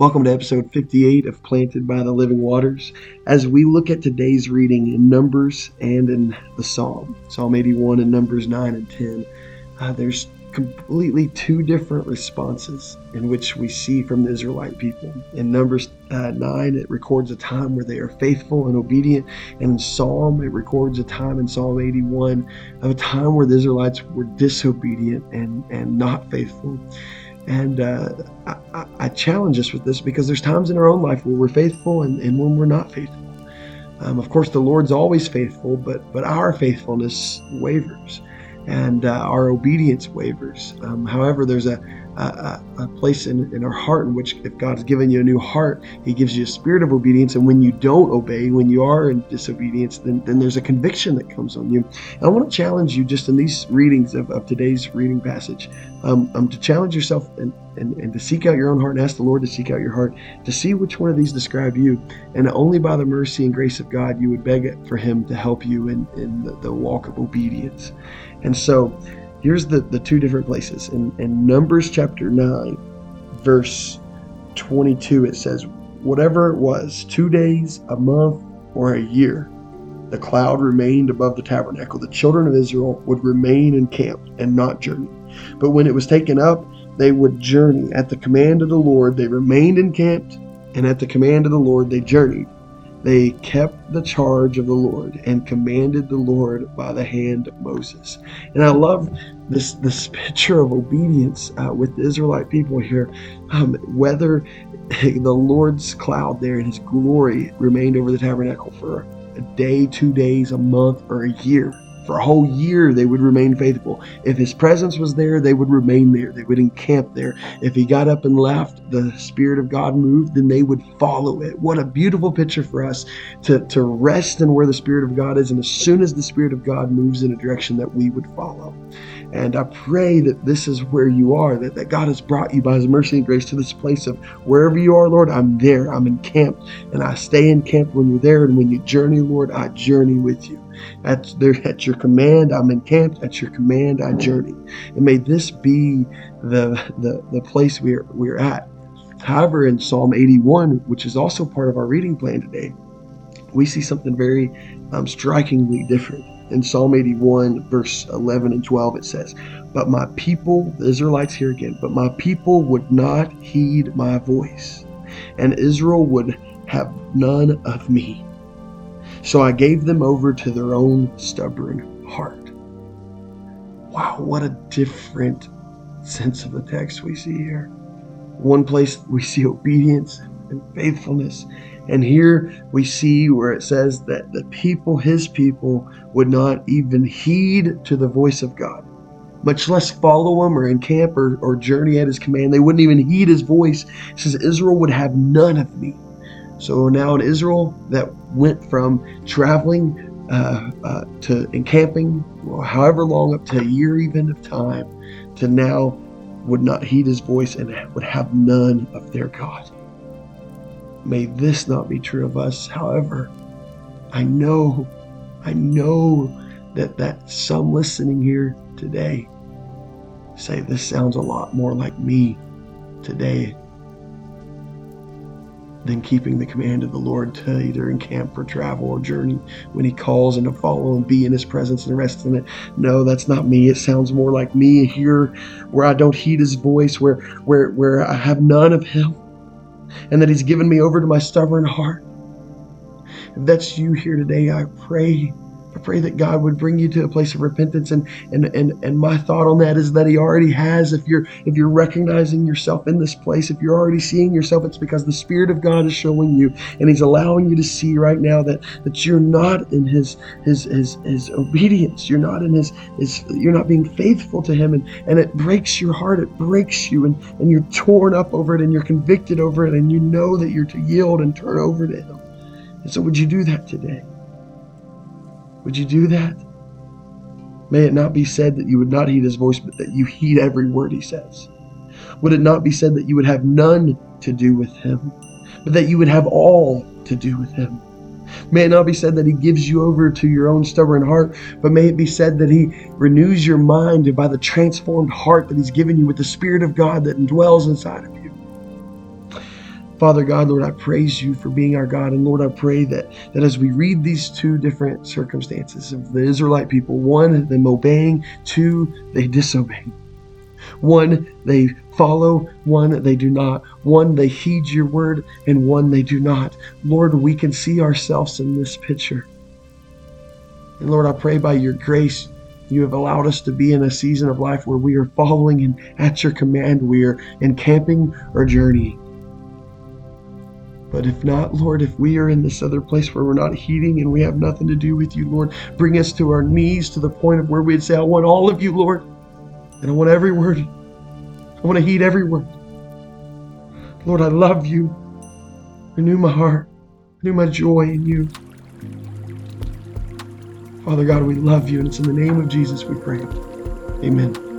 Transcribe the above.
Welcome to episode 58 of Planted by the Living Waters as we look at today's reading in Numbers and in the Psalm, Psalm 81 and Numbers 9 and 10. Uh, there's completely two different responses in which we see from the Israelite people. In Numbers uh, 9, it records a time where they are faithful and obedient, and in Psalm, it records a time in Psalm 81 of a time where the Israelites were disobedient and, and not faithful. And uh, I, I, challenge us with this because there's times in our own life where we're faithful and, and when we're not faithful. Um, of course, the Lord's always faithful, but but our faithfulness wavers, and uh, our obedience wavers. Um, however, there's a a, a, place in, in our heart in which if God's given you a new heart, He gives you a spirit of obedience. And when you don't obey, when you are in disobedience, then, then there's a conviction that comes on you. And I want to challenge you just in these readings of, of today's reading passage um, um, to challenge yourself and, and, and to seek out your own heart and ask the Lord to seek out your heart to see which one of these describe you. And only by the mercy and grace of God you would beg for Him to help you in, in the, the walk of obedience. And so, here's the, the two different places. In, in Numbers chapter 9, verse 22, it says, Whatever it was, two days, a month, or a year, the cloud remained above the tabernacle. The children of Israel would remain encamped and not journey. But when it was taken up, they would journey. At the command of the Lord, they remained encamped, and at the command of the Lord, they journeyed. They kept the charge of the Lord and commanded the Lord by the hand of Moses. And I love this this picture of obedience uh, with the Israelite people here. Um, whether the Lord's cloud there and His glory remained over the tabernacle for a day, two days, a month, or a year for a whole year, they would remain faithful. If his presence was there, they would remain there. They would encamp there. If he got up and left, the Spirit of God moved, then they would follow it. What a beautiful picture for us to, to rest in where the Spirit of God is. And as soon as the Spirit of God moves in a direction that we would follow. And I pray that this is where you are, that, that God has brought you by His mercy and grace to this place of wherever you are, Lord, I'm there. I'm encamped. And I stay encamped when you're there. And when you journey, Lord, I journey with you. At, there, at your command, I'm encamped. At your command, I journey. And may this be the, the, the place we're, we're at. However, in Psalm 81, which is also part of our reading plan today, we see something very um, strikingly different. In Psalm 81, verse 11 and 12, it says, But my people, the Israelites here again, but my people would not heed my voice, and Israel would have none of me. So I gave them over to their own stubborn heart. Wow, what a different sense of the text we see here. One place we see obedience and faithfulness. And here we see where it says that the people, his people, would not even heed to the voice of God, much less follow him or encamp or, or journey at his command. They wouldn't even heed his voice. It says, Israel would have none of me. So now in Israel, that went from traveling uh, uh, to encamping, well, however long, up to a year even of time, to now would not heed his voice and would have none of their God. May this not be true of us. However, I know, I know that that some listening here today say this sounds a lot more like me today than keeping the command of the Lord to either encamp or travel or journey when He calls and to follow and be in His presence and rest in it. No, that's not me. It sounds more like me here, where I don't heed His voice, where where where I have none of Him, and that He's given me over to my stubborn heart. If that's you here today, I pray I pray that God would bring you to a place of repentance and and and and my thought on that is that he already has. If you're if you're recognizing yourself in this place if you're already seeing yourself it's because the spirit of God is showing you and he's allowing you to see right now that that you're not in his his his, his obedience. You're not in his his you're not being faithful to him and and it breaks your heart. It breaks you and and you're torn up over it and you're convicted over it and you know that you're to yield and turn over to him. And so would you do that today would you do that? May it not be said that you would not heed his voice, but that you heed every word he says. Would it not be said that you would have none to do with him, but that you would have all to do with him? May it not be said that he gives you over to your own stubborn heart, but may it be said that he renews your mind by the transformed heart that he's given you with the Spirit of God that indwells inside of you. Father God, Lord, I praise you for being our God. And Lord, I pray that, that as we read these two different circumstances of the Israelite people, one, them obeying, two, they disobey. One, they follow, one, they do not. One, they heed your word, and one, they do not. Lord, we can see ourselves in this picture. And Lord, I pray by your grace, you have allowed us to be in a season of life where we are following and at your command we are encamping or journeying. But if not, Lord, if we are in this other place where we're not heeding and we have nothing to do with you, Lord, bring us to our knees to the point of where we'd say, I want all of you, Lord. And I want every word. I want to heed every word. Lord, I love you. Renew my heart. Renew my joy in you. Father God, we love you, and it's in the name of Jesus we pray. Amen.